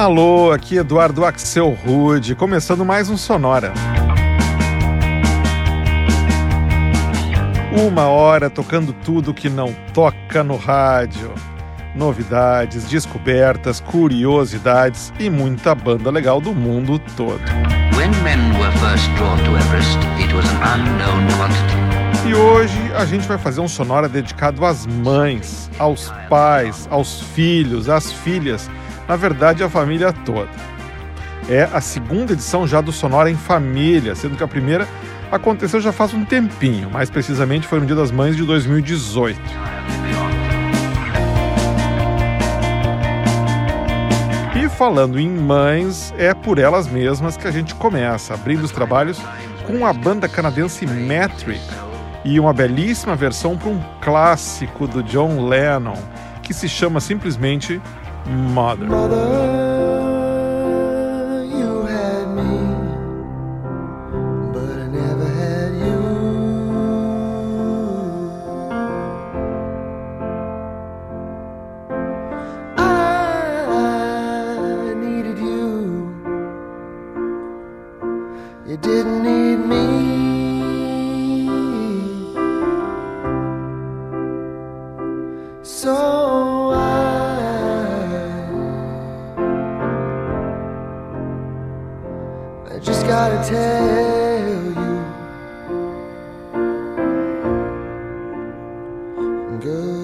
Alô, aqui Eduardo Axel Rude, começando mais um Sonora. Uma hora tocando tudo que não toca no rádio. Novidades, descobertas, curiosidades e muita banda legal do mundo todo. E hoje a gente vai fazer um sonora dedicado às mães, aos pais, aos filhos, às filhas na verdade, a família toda. É a segunda edição já do Sonora em Família, sendo que a primeira aconteceu já faz um tempinho, mais precisamente foi no Dia das Mães de 2018. E falando em mães, é por elas mesmas que a gente começa, abrindo os trabalhos com a banda canadense Metric e uma belíssima versão para um clássico do John Lennon, que se chama simplesmente Mother. Mother. go.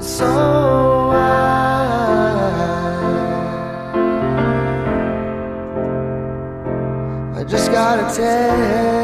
So I, I just gotta tell.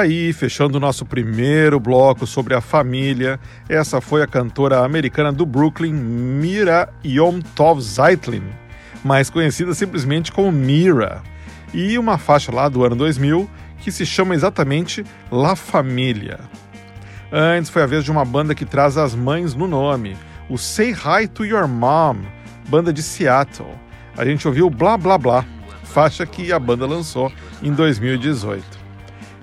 Aí, fechando o nosso primeiro bloco sobre a família. Essa foi a cantora americana do Brooklyn, Mira Yom Tov Zeitlin, mais conhecida simplesmente como Mira. E uma faixa lá do ano 2000 que se chama exatamente La Família. Antes foi a vez de uma banda que traz as mães no nome, o Say Hi to Your Mom, banda de Seattle. A gente ouviu Blá Blá Blá, faixa que a banda lançou em 2018.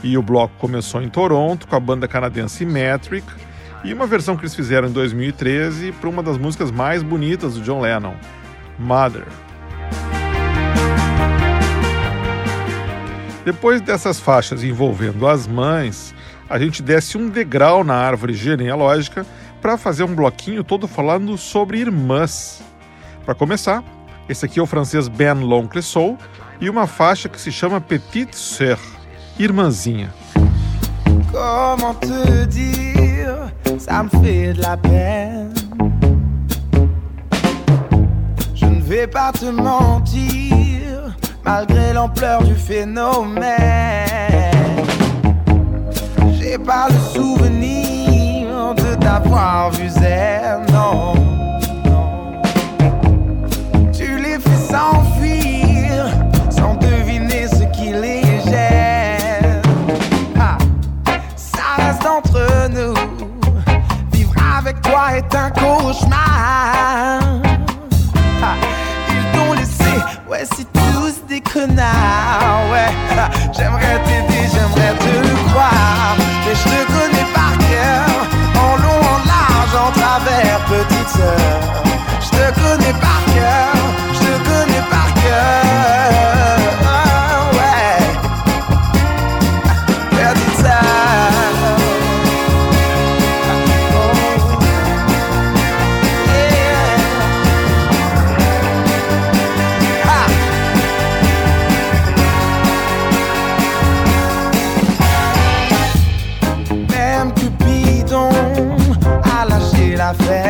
E o bloco começou em Toronto com a banda canadense Metric e uma versão que eles fizeram em 2013 para uma das músicas mais bonitas do John Lennon, Mother. Depois dessas faixas envolvendo as mães, a gente desce um degrau na árvore genealógica para fazer um bloquinho todo falando sobre irmãs. Para começar, esse aqui é o francês Ben L'Oncle Soul e uma faixa que se chama Petite Sœur. Irmãzinha. Comment te dire, ça me fait de la peine. Je ne vais pas te mentir, malgré l'ampleur du phénomène. J'ai pas le souvenir de t'avoir vu zen, non. Tu les fais s'enfuir est un cauchemar. ils t'ont laissé, ouais, c'est tous des connards. Ouais, j'aimerais t'aider, j'aimerais te croire. Mais je te connais par cœur, en long, en large, en travers, petite sœur. Je te connais par café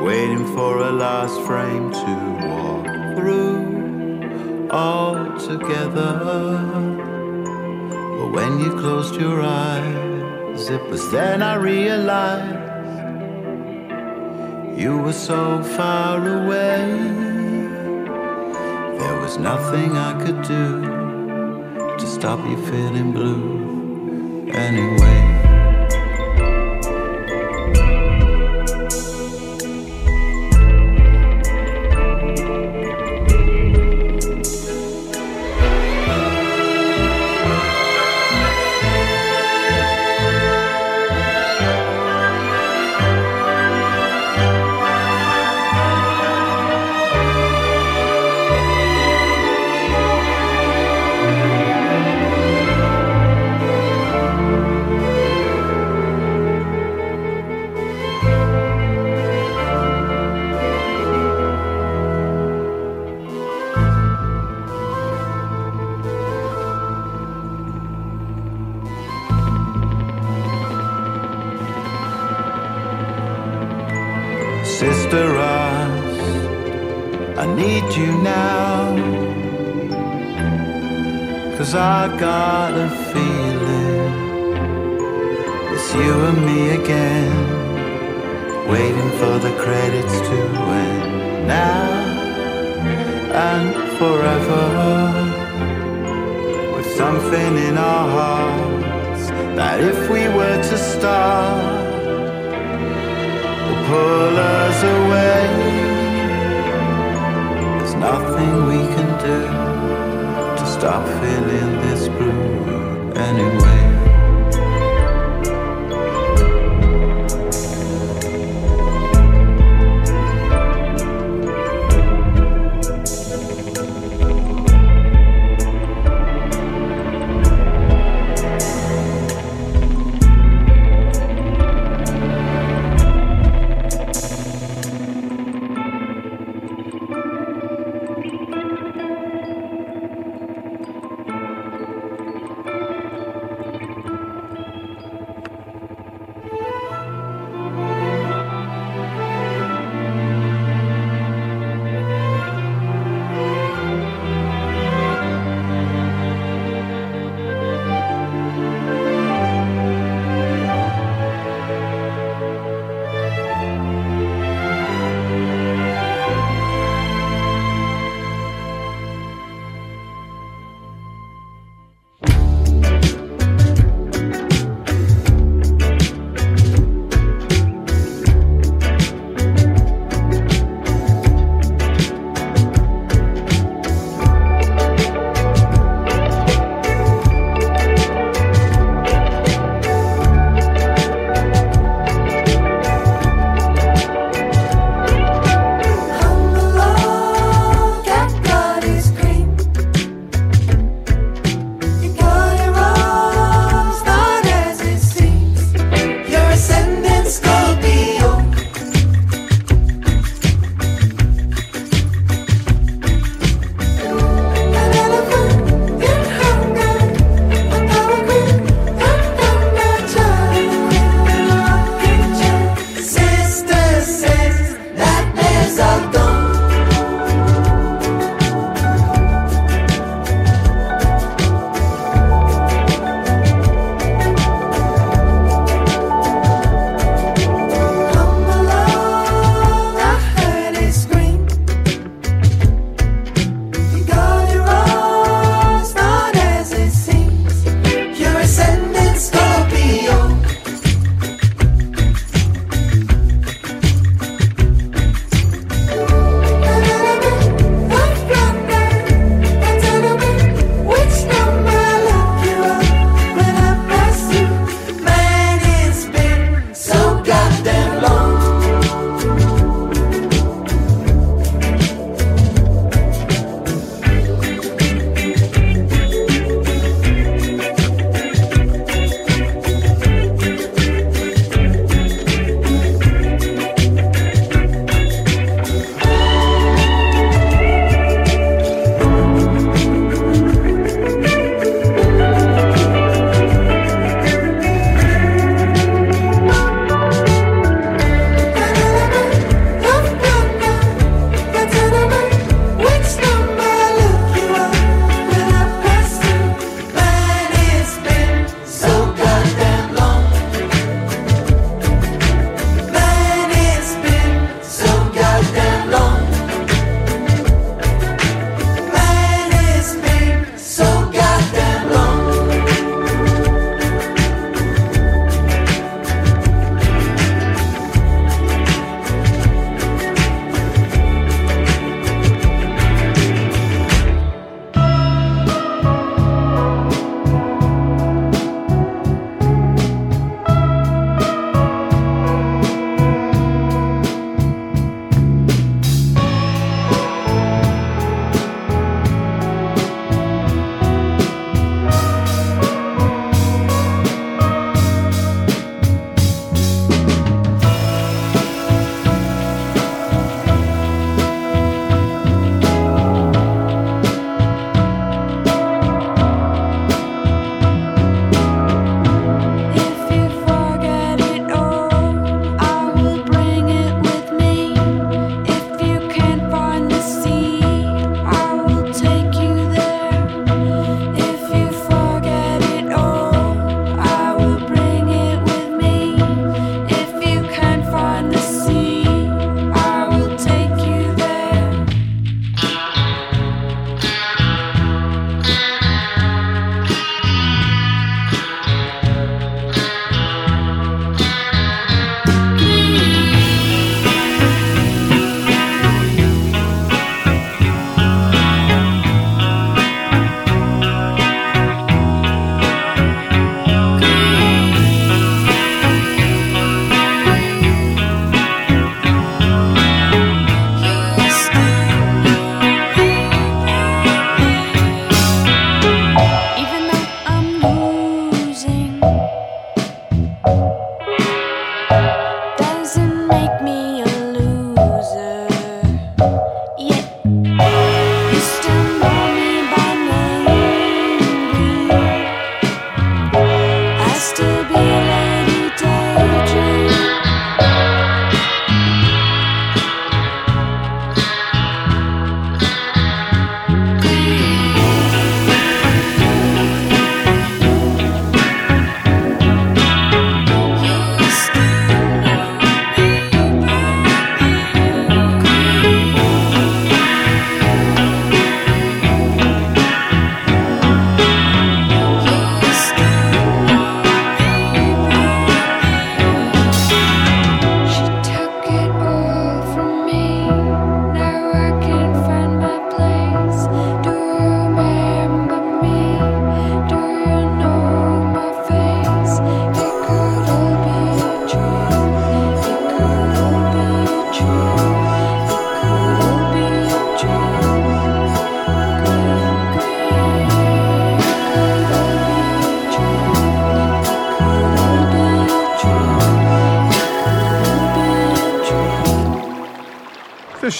waiting for a last frame to walk through all together. But when you closed your eyes, it was then I realized you were so far away. There was nothing I could do to stop you feeling blue anyway. Pull us away. There's nothing we can do to stop feeling this blue anyway.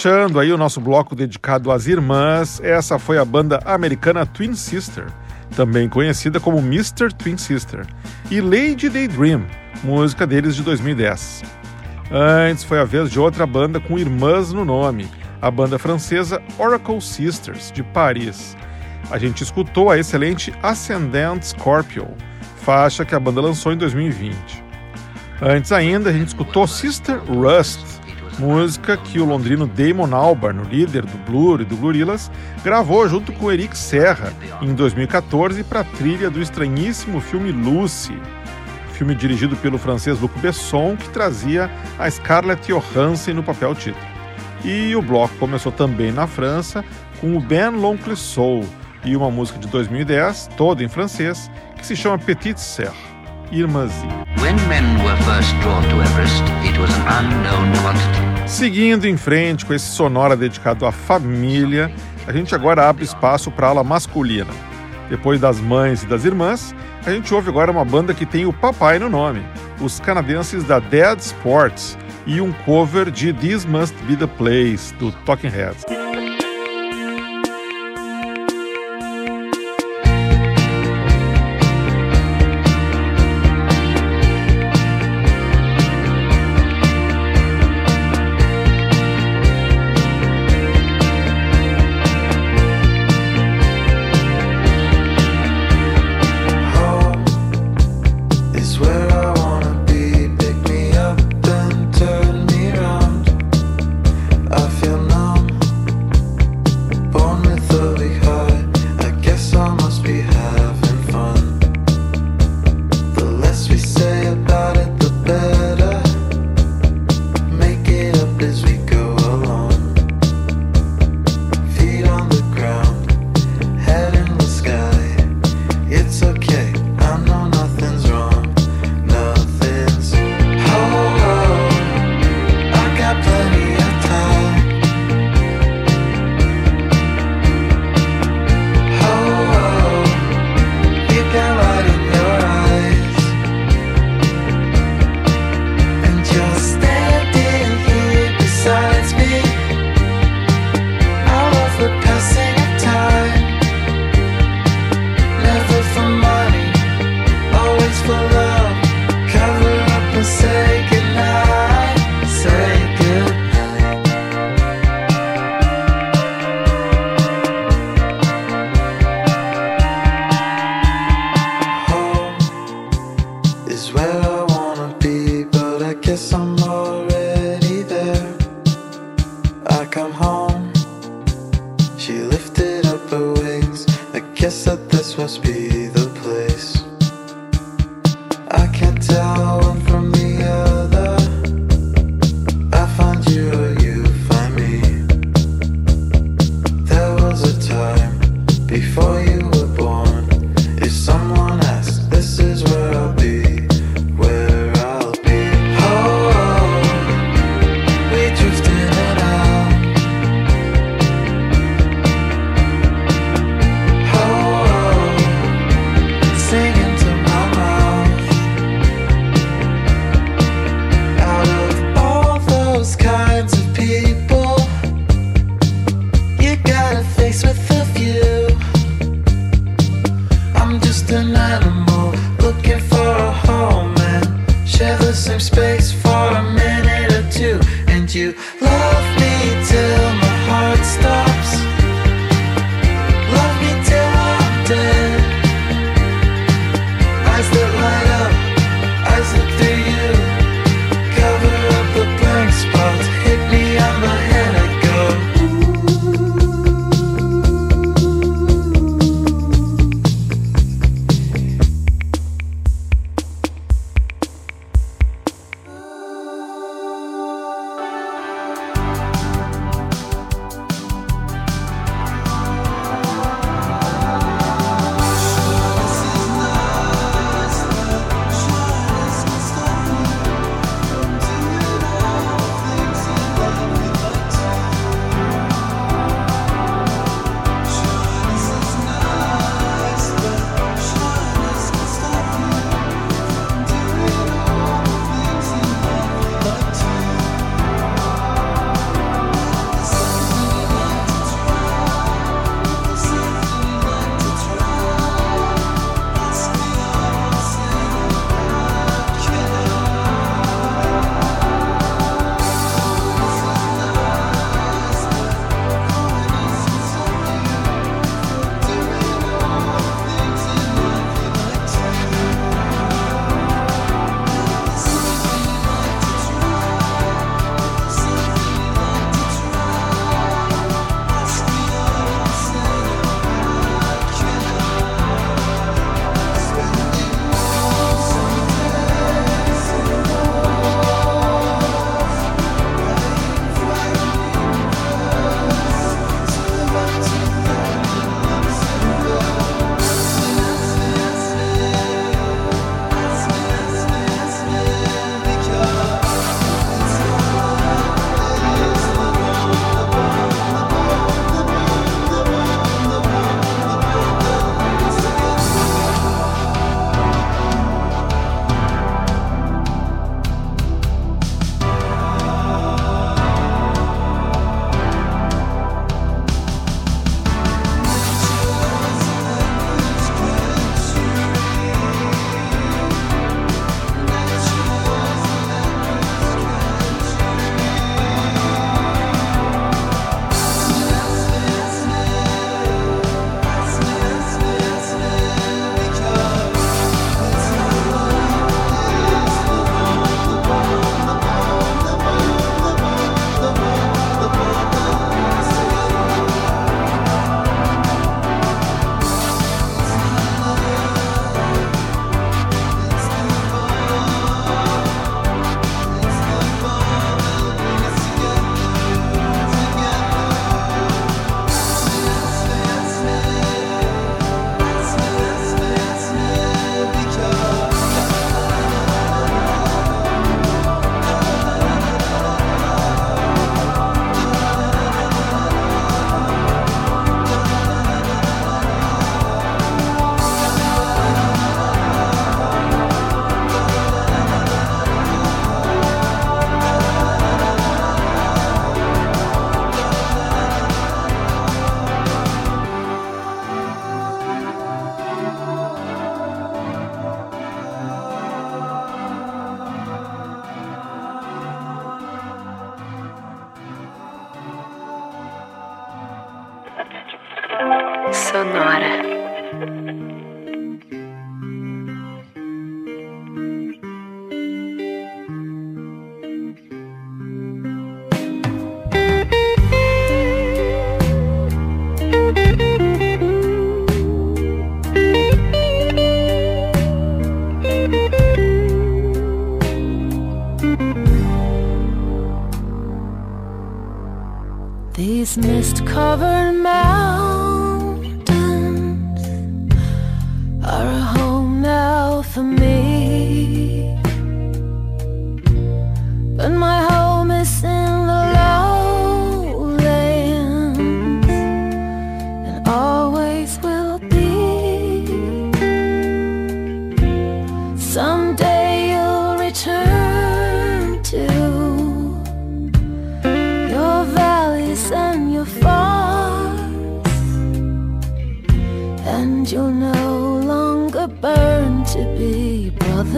Fechando aí o nosso bloco dedicado às irmãs, essa foi a banda americana Twin Sister, também conhecida como Mr. Twin Sister, e Lady Daydream, música deles de 2010. Antes foi a vez de outra banda com irmãs no nome, a banda francesa Oracle Sisters, de Paris. A gente escutou a excelente Ascendant Scorpio, faixa que a banda lançou em 2020. Antes ainda, a gente escutou Sister Rust, música que o londrino Damon Albarn, o líder do Blur e do Gorillaz, gravou junto com Eric Serra em 2014 para a trilha do estranhíssimo filme Lucy, filme dirigido pelo francês Luc Besson, que trazia a Scarlett Johansson no papel título. E o bloco começou também na França com o Ben L'Oncle Soul e uma música de 2010, toda em francês, que se chama Petite Sœur, Irmãzinha. Seguindo em frente com esse sonora dedicado à família, a gente agora abre espaço para a ala masculina. Depois das mães e das irmãs, a gente ouve agora uma banda que tem o papai no nome, os canadenses da Dead Sports, e um cover de This Must Be the Place, do Talking Heads.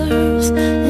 Brothers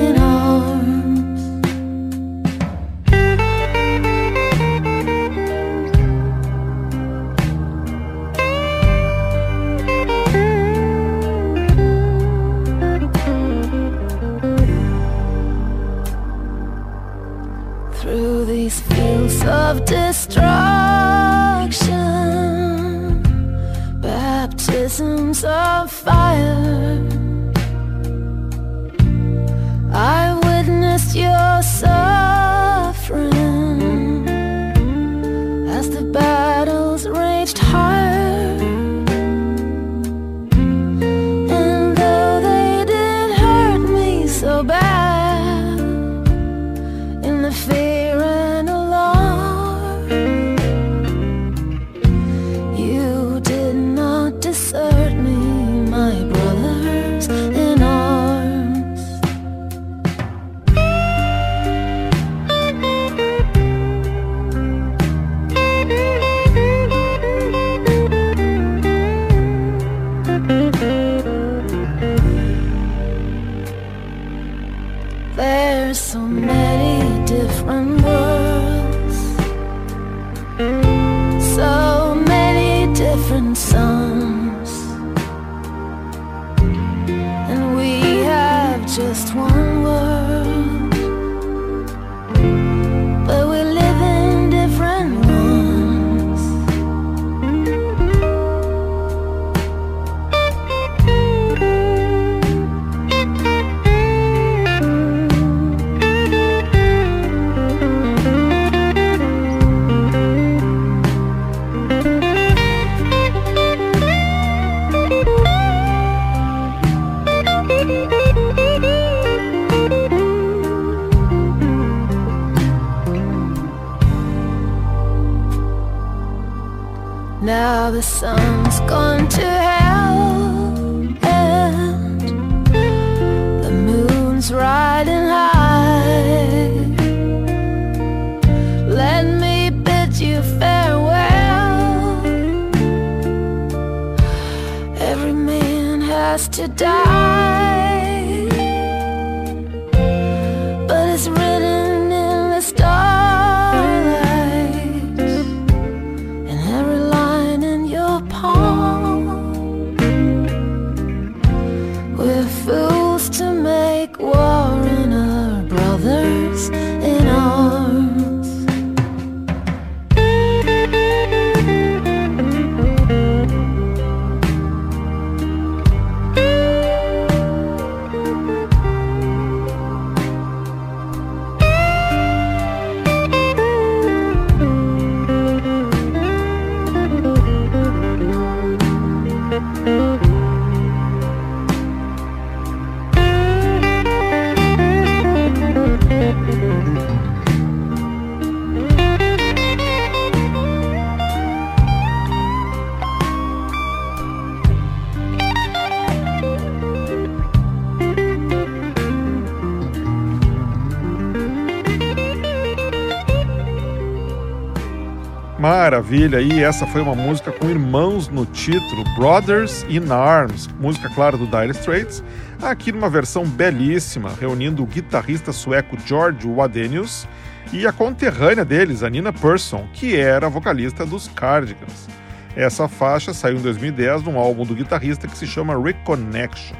Maravilha, e essa foi uma música com irmãos no título, Brothers in Arms, música clara do Dire Straits, aqui numa versão belíssima, reunindo o guitarrista sueco George Wadenius e a conterrânea deles, a Nina Persson, que era vocalista dos Cardigans. Essa faixa saiu em 2010 num álbum do guitarrista que se chama Reconnection.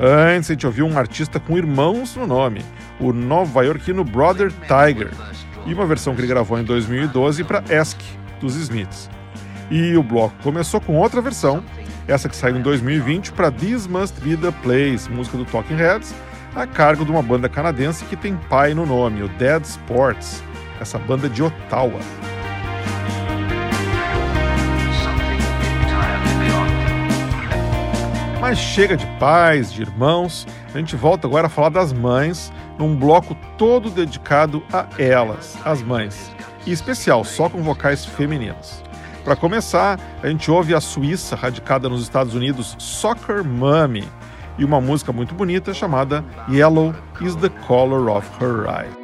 Antes a gente ouviu um artista com irmãos no nome, o nova-iorquino Brother Tiger, e uma versão que ele gravou em 2012 para Ask, dos Smiths. E o bloco começou com outra versão, essa que saiu em 2020 para This Must Be the Place, música do Talking Heads, a cargo de uma banda canadense que tem pai no nome, o Dead Sports, essa banda de Ottawa. Mas chega de pais, de irmãos, a gente volta agora a falar das mães, num bloco todo dedicado a elas, as mães, e especial só com vocais femininos. Para começar, a gente ouve a suíça radicada nos Estados Unidos Soccer Mommy e uma música muito bonita chamada Yellow is the Color of Her Eye.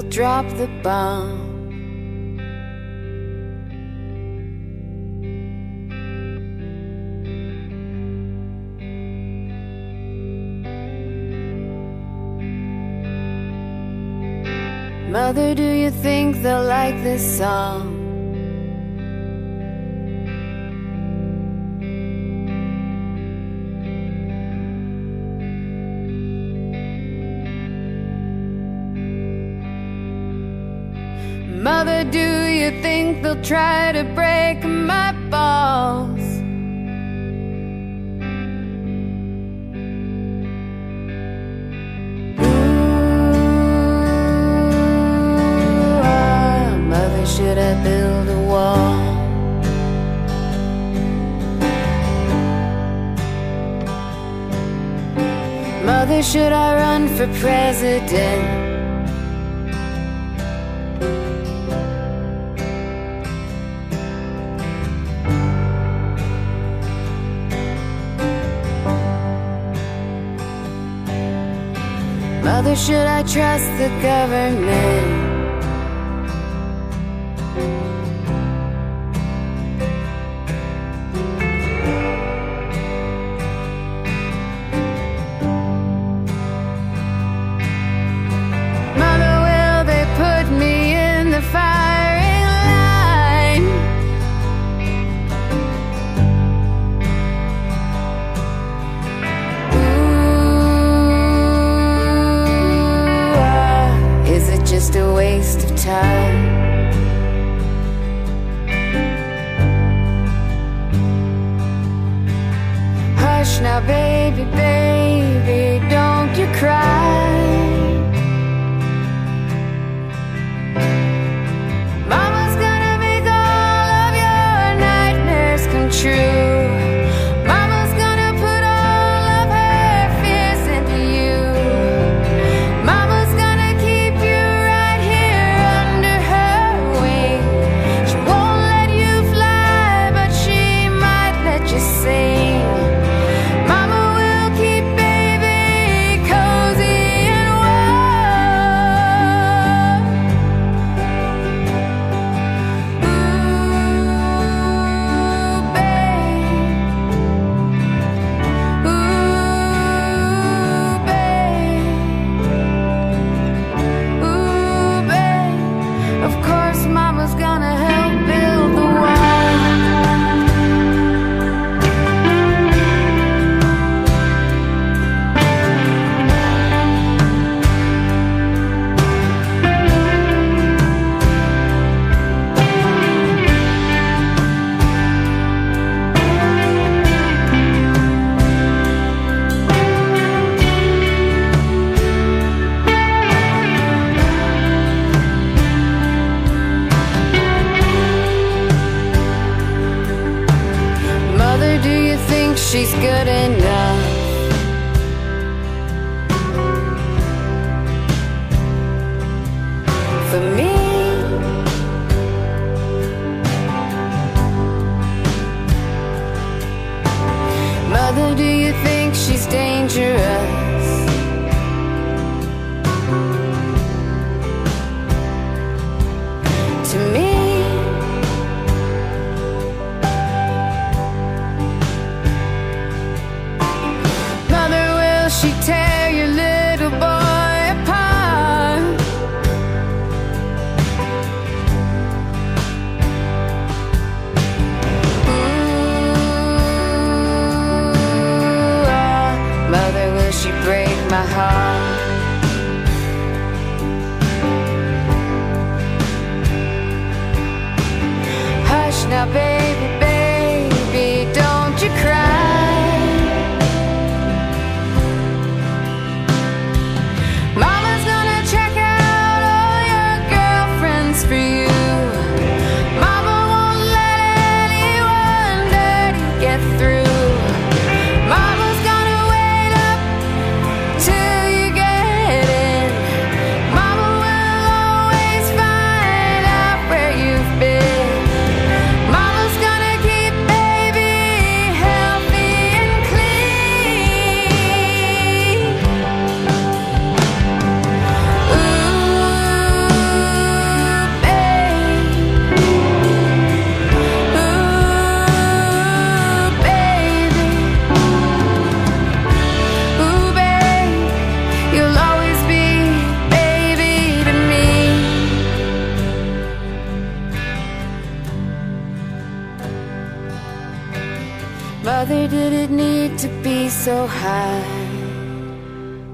they'll drop the bomb. Mother, do you think they'll like this song? they'll try to break my balls Ooh, oh, mother, should I build a wall? Mother, should I run for president? Mother, should I trust the government? Hush now, baby, baby, don't you cry. Mother, do you think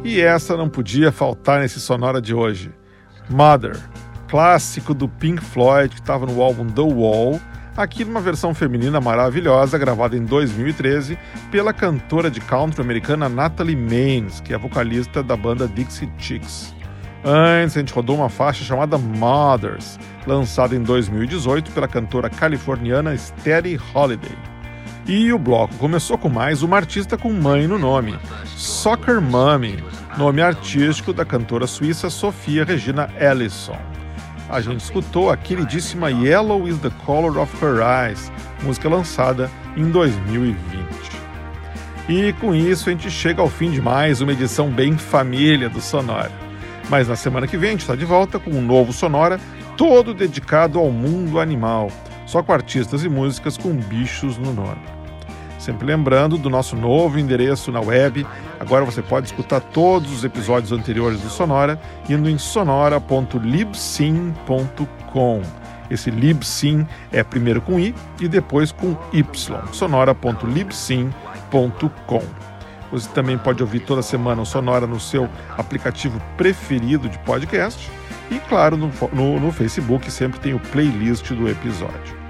E essa não podia faltar nesse sonora de hoje. Mother, clássico do Pink Floyd que estava no álbum The Wall, aqui numa versão feminina maravilhosa gravada em 2013 pela cantora de country americana Natalie Maines, que é vocalista da banda Dixie Chicks. Antes, a gente rodou uma faixa chamada Mothers, lançada em 2018 pela cantora californiana Steady Holiday. E o bloco começou com mais uma artista com mãe no nome, Soccer Mommy, nome artístico da cantora suíça Sofia Regina Ellison. A gente escutou a queridíssima Yellow is the Color of Her Eyes, música lançada em 2020. E com isso a gente chega ao fim de mais uma edição bem família do Sonora. Mas na semana que vem a gente está de volta com um novo Sonora, todo dedicado ao mundo animal, só com artistas e músicas com bichos no nome. Sempre lembrando do nosso novo endereço na web. Agora você pode escutar todos os episódios anteriores do Sonora indo em sonora.libsyn.com. Esse libsyn é primeiro com i e depois com y. sonora.libsyn.com. Você também pode ouvir toda semana o Sonora no seu aplicativo preferido de podcast. E, claro, no, no, no Facebook sempre tem o playlist do episódio.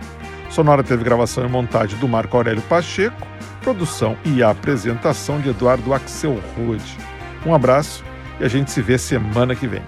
Sonora teve gravação e montagem do Marco Aurélio Pacheco, produção e apresentação de Eduardo Axel Rude. Um abraço e a gente se vê semana que vem.